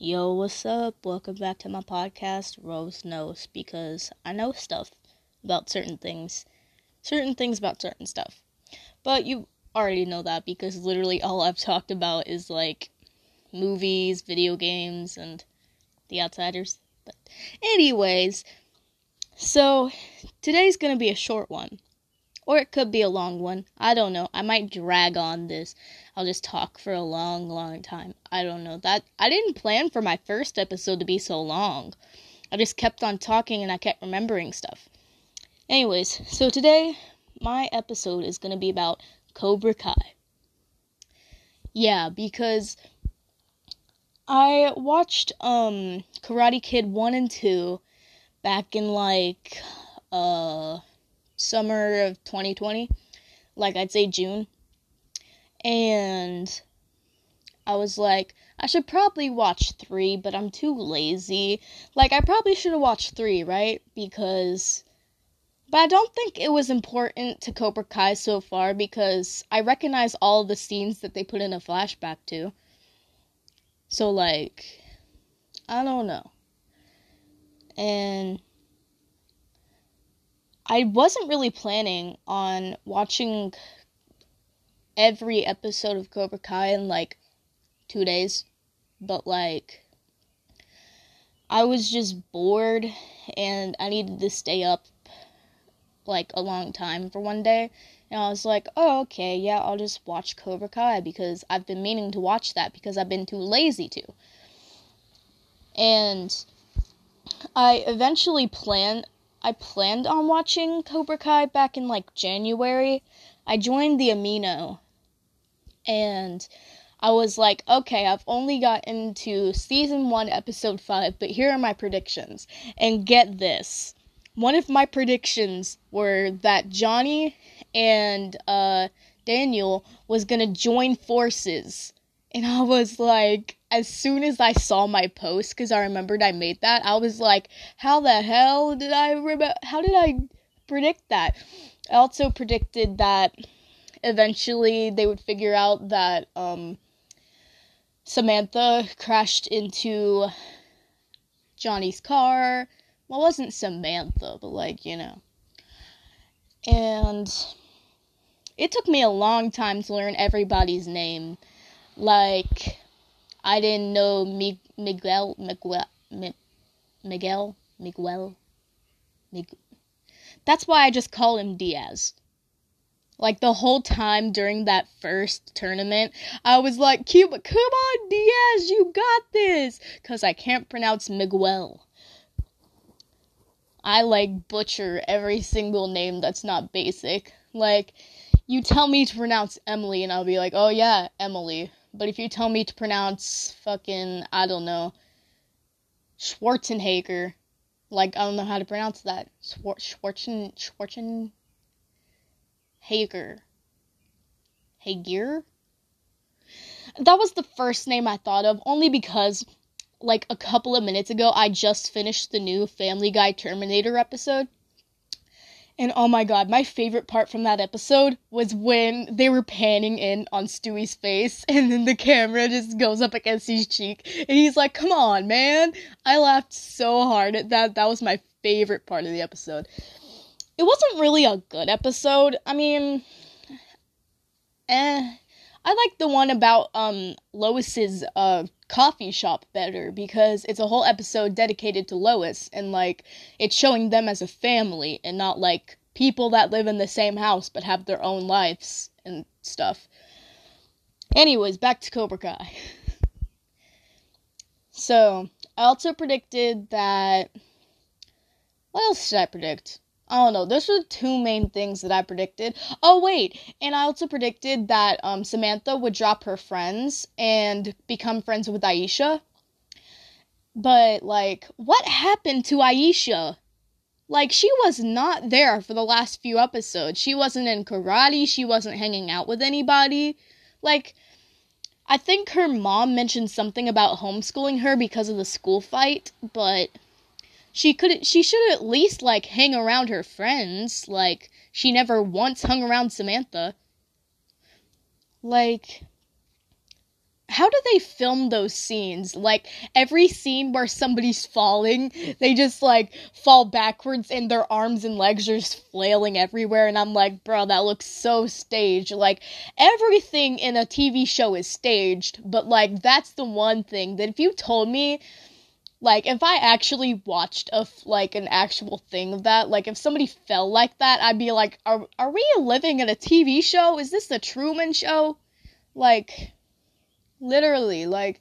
Yo, what's up? Welcome back to my podcast, Rose Knows, because I know stuff about certain things. Certain things about certain stuff. But you already know that because literally all I've talked about is like movies, video games, and The Outsiders. But, anyways, so today's gonna be a short one. Or it could be a long one. I don't know. I might drag on this. I'll just talk for a long, long time. I don't know. That I didn't plan for my first episode to be so long. I just kept on talking and I kept remembering stuff. Anyways, so today my episode is going to be about Cobra Kai. Yeah, because I watched um Karate Kid 1 and 2 back in like uh summer of 2020, like I'd say June. And I was like, I should probably watch 3, but I'm too lazy. Like I probably should have watched 3, right? Because but I don't think it was important to Cobra Kai so far because I recognize all the scenes that they put in a flashback to. So like I don't know. And I wasn't really planning on watching every episode of Cobra Kai in like two days, but like I was just bored and I needed to stay up like a long time for one day. And I was like, oh, okay, yeah, I'll just watch Cobra Kai because I've been meaning to watch that because I've been too lazy to. And I eventually planned I planned on watching Cobra Kai back in like January. I joined the Amino and I was like, okay, I've only got into season 1 episode 5, but here are my predictions. And get this. One of my predictions were that Johnny and uh Daniel was to join forces. And I was like, as soon as I saw my post, because I remembered I made that, I was like, how the hell did I remember? How did I predict that? I also predicted that eventually they would figure out that um, Samantha crashed into Johnny's car. Well, it wasn't Samantha, but like, you know. And it took me a long time to learn everybody's name. Like, I didn't know Miguel, Miguel, Miguel, Miguel, Miguel. That's why I just call him Diaz. Like the whole time during that first tournament, I was like, "Cuba, come on, Diaz, you got this," because I can't pronounce Miguel. I like butcher every single name that's not basic. Like, you tell me to pronounce Emily, and I'll be like, "Oh yeah, Emily." But if you tell me to pronounce fucking, I don't know, Schwarzenegger, like, I don't know how to pronounce that. Schwar- Schwarzen, Schwarzen, Hager. Hager? That was the first name I thought of, only because, like, a couple of minutes ago, I just finished the new Family Guy Terminator episode. And oh my god, my favorite part from that episode was when they were panning in on Stewie's face and then the camera just goes up against his cheek and he's like, "Come on, man." I laughed so hard at that. That was my favorite part of the episode. It wasn't really a good episode. I mean, eh. I like the one about um Lois's uh coffee shop better because it's a whole episode dedicated to Lois and like it's showing them as a family and not like people that live in the same house but have their own lives and stuff. Anyways, back to Cobra Kai. so, I also predicted that what else did I predict? I don't know. Those were two main things that I predicted. Oh wait, and I also predicted that um, Samantha would drop her friends and become friends with Aisha. But like, what happened to Aisha? Like, she was not there for the last few episodes. She wasn't in karate. She wasn't hanging out with anybody. Like, I think her mom mentioned something about homeschooling her because of the school fight, but she could she should at least like hang around her friends like she never once hung around samantha like how do they film those scenes? Like every scene where somebody's falling, they just like fall backwards and their arms and legs are just flailing everywhere and I'm like, bro, that looks so staged. Like everything in a TV show is staged, but like that's the one thing that if you told me like if I actually watched a like an actual thing of that, like if somebody fell like that, I'd be like, are are we living in a TV show? Is this the Truman Show? Like literally like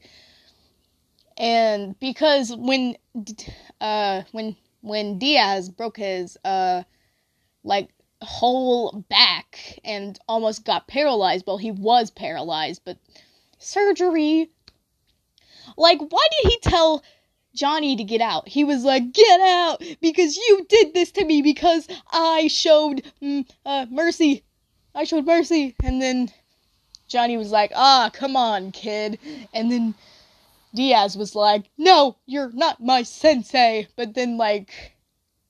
and because when uh when when Diaz broke his uh like whole back and almost got paralyzed well he was paralyzed but surgery like why did he tell Johnny to get out he was like get out because you did this to me because I showed mm, uh, mercy I showed mercy and then Johnny was like, ah, come on, kid. And then Diaz was like, no, you're not my sensei. But then, like,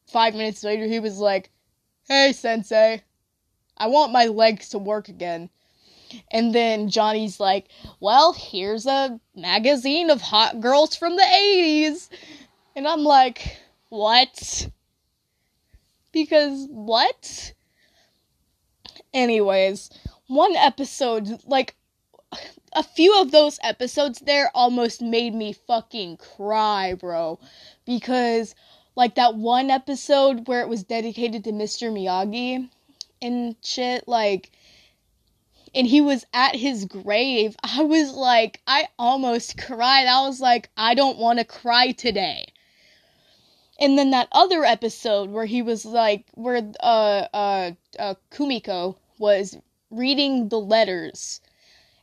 five minutes later, he was like, hey, sensei, I want my legs to work again. And then Johnny's like, well, here's a magazine of hot girls from the 80s. And I'm like, what? Because what? Anyways, one episode, like a few of those episodes there almost made me fucking cry, bro. Because like that one episode where it was dedicated to Mr. Miyagi and shit, like and he was at his grave. I was like, I almost cried. I was like, I don't want to cry today. And then that other episode where he was like, where uh uh, uh Kumiko was reading the letters,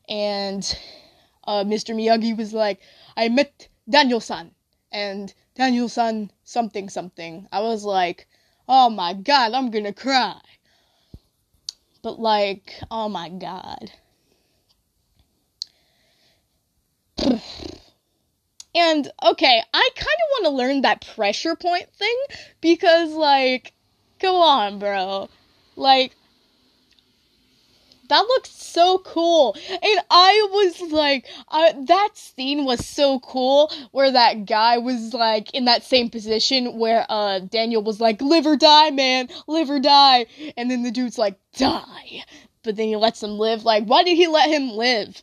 and uh, Mr. Miyagi was like, I met Daniel-san, and Daniel-san something something. I was like, oh my god, I'm gonna cry. But like, oh my god. And okay, I kind of want to learn that pressure point thing because like come on, bro. Like that looks so cool. And I was like, uh, that scene was so cool where that guy was like in that same position where uh Daniel was like, live or die, man, live or die. And then the dude's like, die. But then he lets him live. Like, why did he let him live?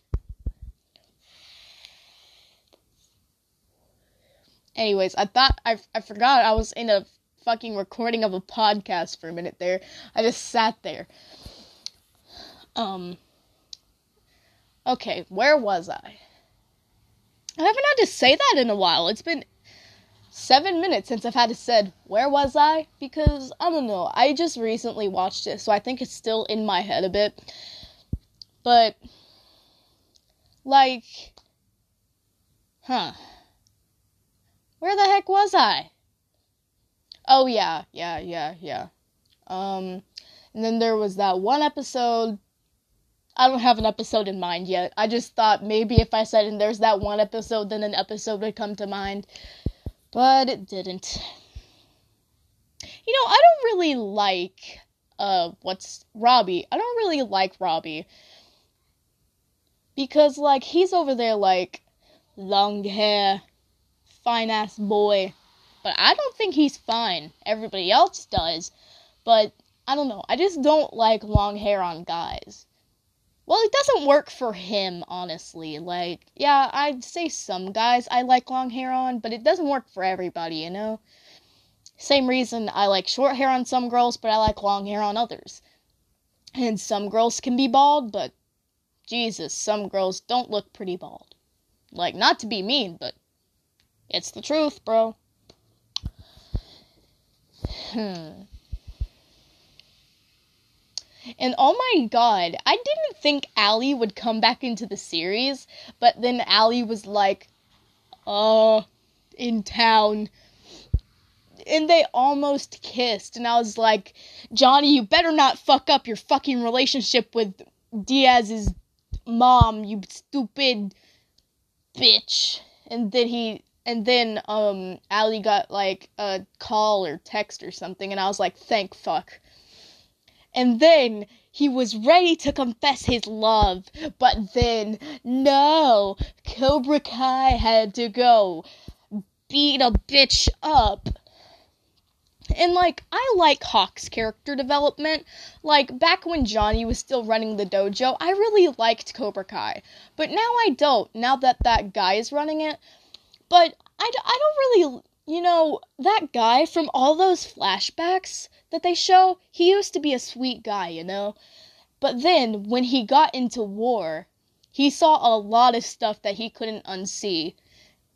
Anyways, I thought I, I forgot I was in a fucking recording of a podcast for a minute there. I just sat there. Um. Okay, where was I? I haven't had to say that in a while. It's been seven minutes since I've had to said where was I because I don't know. I just recently watched it, so I think it's still in my head a bit. But like, huh? Where the heck was I? Oh yeah, yeah, yeah, yeah. Um, and then there was that one episode I don't have an episode in mind yet. I just thought maybe if I said and there's that one episode, then an episode would come to mind. But it didn't. You know, I don't really like uh what's Robbie. I don't really like Robbie. Because like he's over there like long hair, fine ass boy. But I don't think he's fine. Everybody else does. But I don't know. I just don't like long hair on guys. Well, it doesn't work for him, honestly. Like, yeah, I'd say some guys I like long hair on, but it doesn't work for everybody, you know? Same reason I like short hair on some girls, but I like long hair on others. And some girls can be bald, but Jesus, some girls don't look pretty bald. Like, not to be mean, but it's the truth, bro. Hmm. And oh my god, I didn't think Allie would come back into the series, but then Allie was like, uh, in town. And they almost kissed, and I was like, Johnny, you better not fuck up your fucking relationship with Diaz's mom, you stupid bitch. And then he and then um Allie got like a call or text or something and I was like, thank fuck. And then he was ready to confess his love, but then, no, Cobra Kai had to go beat a bitch up. And like, I like Hawk's character development. Like, back when Johnny was still running the dojo, I really liked Cobra Kai. But now I don't, now that that guy is running it. But I, I don't really, you know, that guy from all those flashbacks that they show, he used to be a sweet guy, you know? But then, when he got into war, he saw a lot of stuff that he couldn't unsee.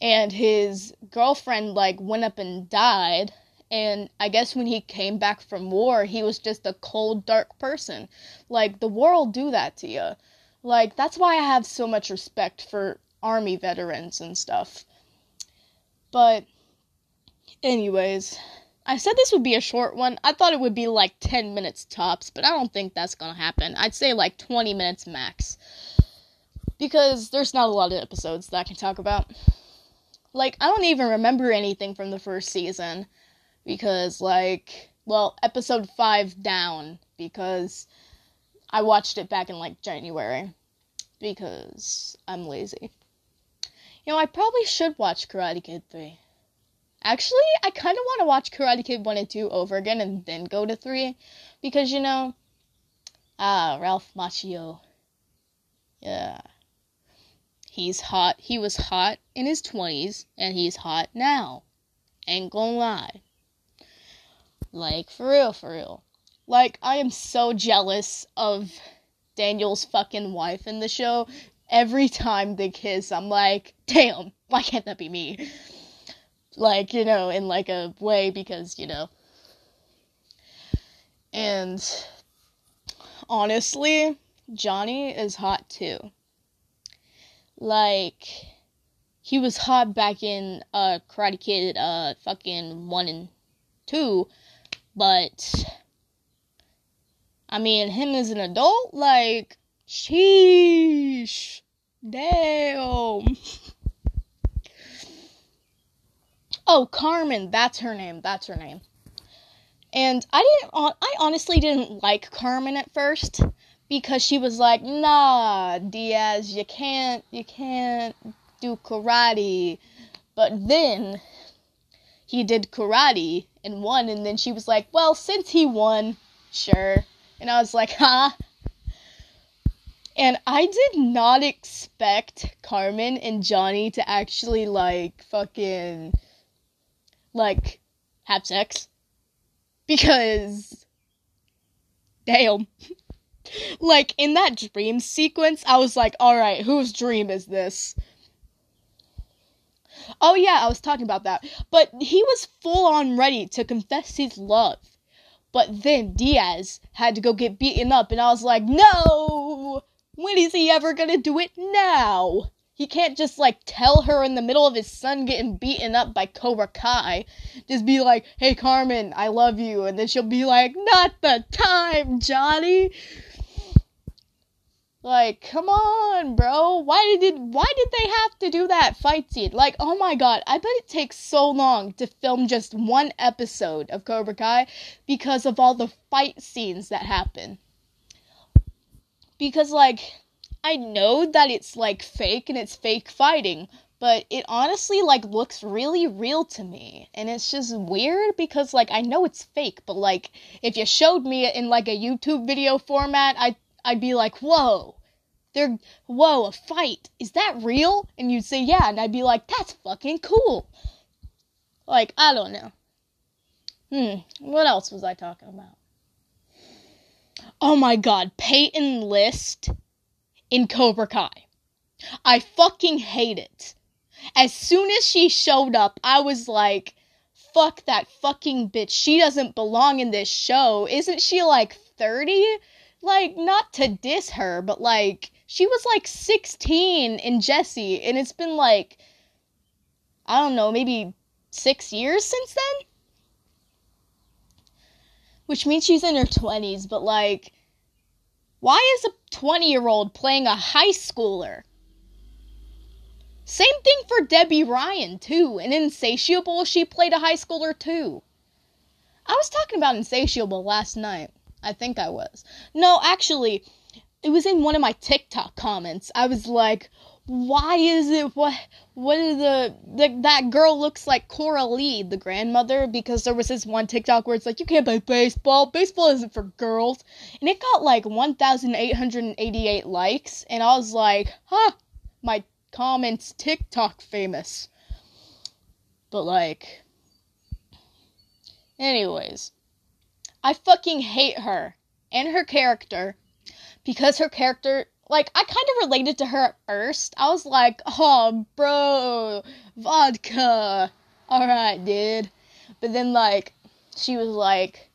And his girlfriend, like, went up and died and I guess when he came back from war, he was just a cold, dark person. Like, the war will do that to you. Like, that's why I have so much respect for army veterans and stuff. But, anyways, I said this would be a short one. I thought it would be like 10 minutes tops, but I don't think that's gonna happen. I'd say like 20 minutes max. Because there's not a lot of episodes that I can talk about. Like, I don't even remember anything from the first season because like well episode 5 down because I watched it back in like January because I'm lazy. You know, I probably should watch Karate Kid 3. Actually, I kind of want to watch Karate Kid 1 and 2 over again and then go to 3 because you know, ah, Ralph Macchio. Yeah. He's hot. He was hot in his 20s and he's hot now. Ain't gonna lie. Like, for real, for real. Like, I am so jealous of Daniel's fucking wife in the show. Every time they kiss, I'm like, damn, why can't that be me? Like, you know, in like a way because, you know. And honestly, Johnny is hot too. Like, he was hot back in uh Karate Kid uh fucking 1 and 2 but I mean, him as an adult, like, sheesh, damn. oh, Carmen, that's her name. That's her name. And I didn't. I honestly didn't like Carmen at first because she was like, "Nah, Diaz, you can't, you can't do karate." But then he did karate and won and then she was like well since he won sure and i was like huh and i did not expect carmen and johnny to actually like fucking like have sex because damn like in that dream sequence i was like all right whose dream is this Oh yeah, I was talking about that. But he was full on ready to confess his love. But then Diaz had to go get beaten up and I was like, "No! When is he ever to do it now?" He can't just like tell her in the middle of his son getting beaten up by Cobra Kai. Just be like, "Hey Carmen, I love you." And then she'll be like, "Not the time, Johnny." Like, come on, bro. Why did why did they have to do that fight scene? Like, oh my god, I bet it takes so long to film just one episode of Cobra Kai because of all the fight scenes that happen. Because like I know that it's like fake and it's fake fighting, but it honestly like looks really real to me and it's just weird because like I know it's fake but like if you showed me it in like a YouTube video format I I'd be like, whoa, they're, whoa, a fight. Is that real? And you'd say, yeah. And I'd be like, that's fucking cool. Like, I don't know. Hmm, what else was I talking about? Oh my god, Peyton List in Cobra Kai. I fucking hate it. As soon as she showed up, I was like, fuck that fucking bitch. She doesn't belong in this show. Isn't she like 30? like not to diss her, but like she was like 16 in Jessie, and it's been like I don't know, maybe six years since then. Which means she's in her 20s, but like, why is a 20 year old playing a high schooler? Same thing for Debby Ryan, too. In Insatiable, she played a high schooler, too. I was talking about Insatiable last night. I think I was. No, actually, it was in one of my TikTok comments. I was like, why is it what what is the, the that girl looks like Cora Lee, the grandmother, because there was this one TikTok where it's like you can't play baseball. Baseball isn't for girls. And it got like 1,888 likes, and I was like, huh, my comments TikTok famous. But like anyways, I fucking hate her and her character because her character like I kind of related to her at first. I was like, "Oh, bro, vodka." All right, dude. But then like she was like,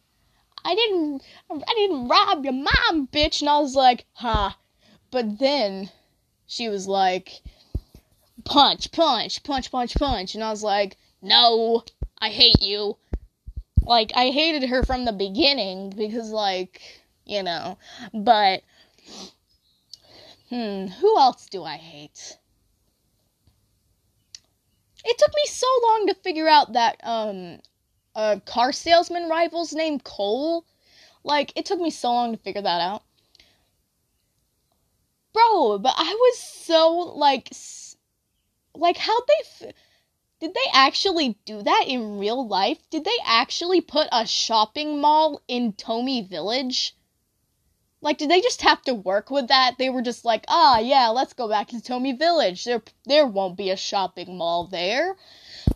"I didn't I didn't rob your mom, bitch." And I was like, "Huh." But then she was like, "Punch, punch, punch, punch, punch." And I was like, "No, I hate you." Like I hated her from the beginning because like, you know, but Hmm, who else do I hate? It took me so long to figure out that um a car salesman rival's name Cole. Like it took me so long to figure that out. Bro, but I was so like like how they f- did they actually do that in real life? Did they actually put a shopping mall in Tomi Village? Like, did they just have to work with that? They were just like, ah, yeah, let's go back to Tomi Village. There, there won't be a shopping mall there.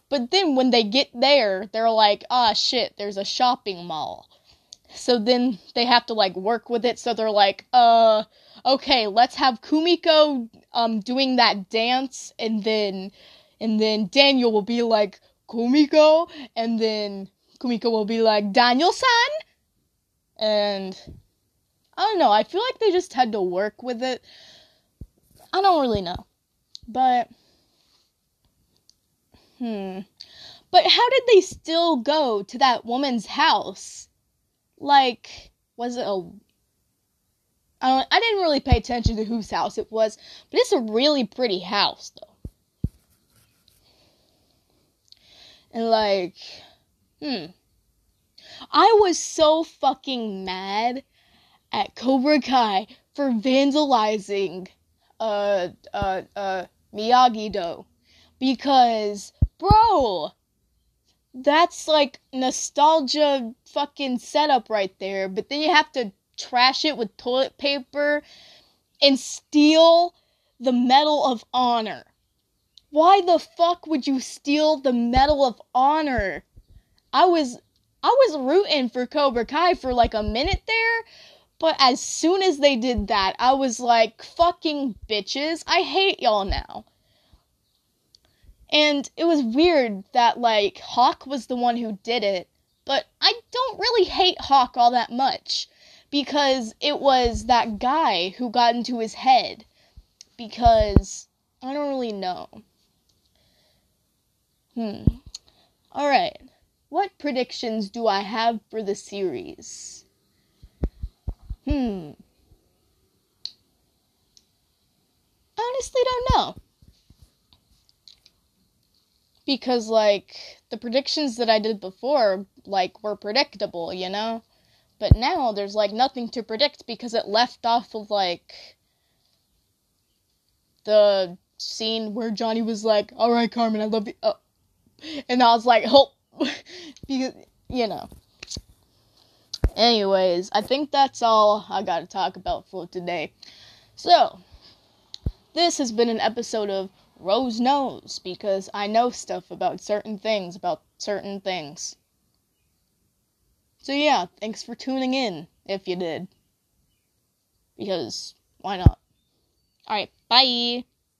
But then when they get there, they're like, ah, shit, there's a shopping mall. So then they have to like work with it. So they're like, uh, okay, let's have Kumiko um doing that dance, and then, and then Daniel will be like Kumiko, and then Kumiko will be like Daniel-san, and I don't know. I feel like they just had to work with it. I don't really know. But hmm. But how did they still go to that woman's house? Like was it a I don't I didn't really pay attention to whose house it was, but it's a really pretty house though. And like hmm. I was so fucking mad at Cobra Kai for vandalizing uh uh uh Miyagi Do because bro that's like nostalgia fucking setup right there. But then you have to trash it with toilet paper and steal the medal of honor. Why the fuck would you steal the medal of honor? I was i was rooting for cobra kai for like a minute there but as soon as they did that, I was like, fucking bitches, I hate y'all now. And it was weird that, like, Hawk was the one who did it, but I don't really hate Hawk all that much because it was that guy who got into his head. Because I don't really know. Hmm. Alright. What predictions do I have for the series? Hmm. honestly don't know. Because, like, the predictions that I did before, like, were predictable, you know? But now there's, like, nothing to predict because it left off of, like, the scene where Johnny was like, Alright, Carmen, I love you. Oh. And I was like, Oh. because, you know. Anyways, I think that's all I gotta talk about for today. So, this has been an episode of Rose Knows because I know stuff about certain things, about certain things. So, yeah, thanks for tuning in if you did. Because, why not? Alright, bye!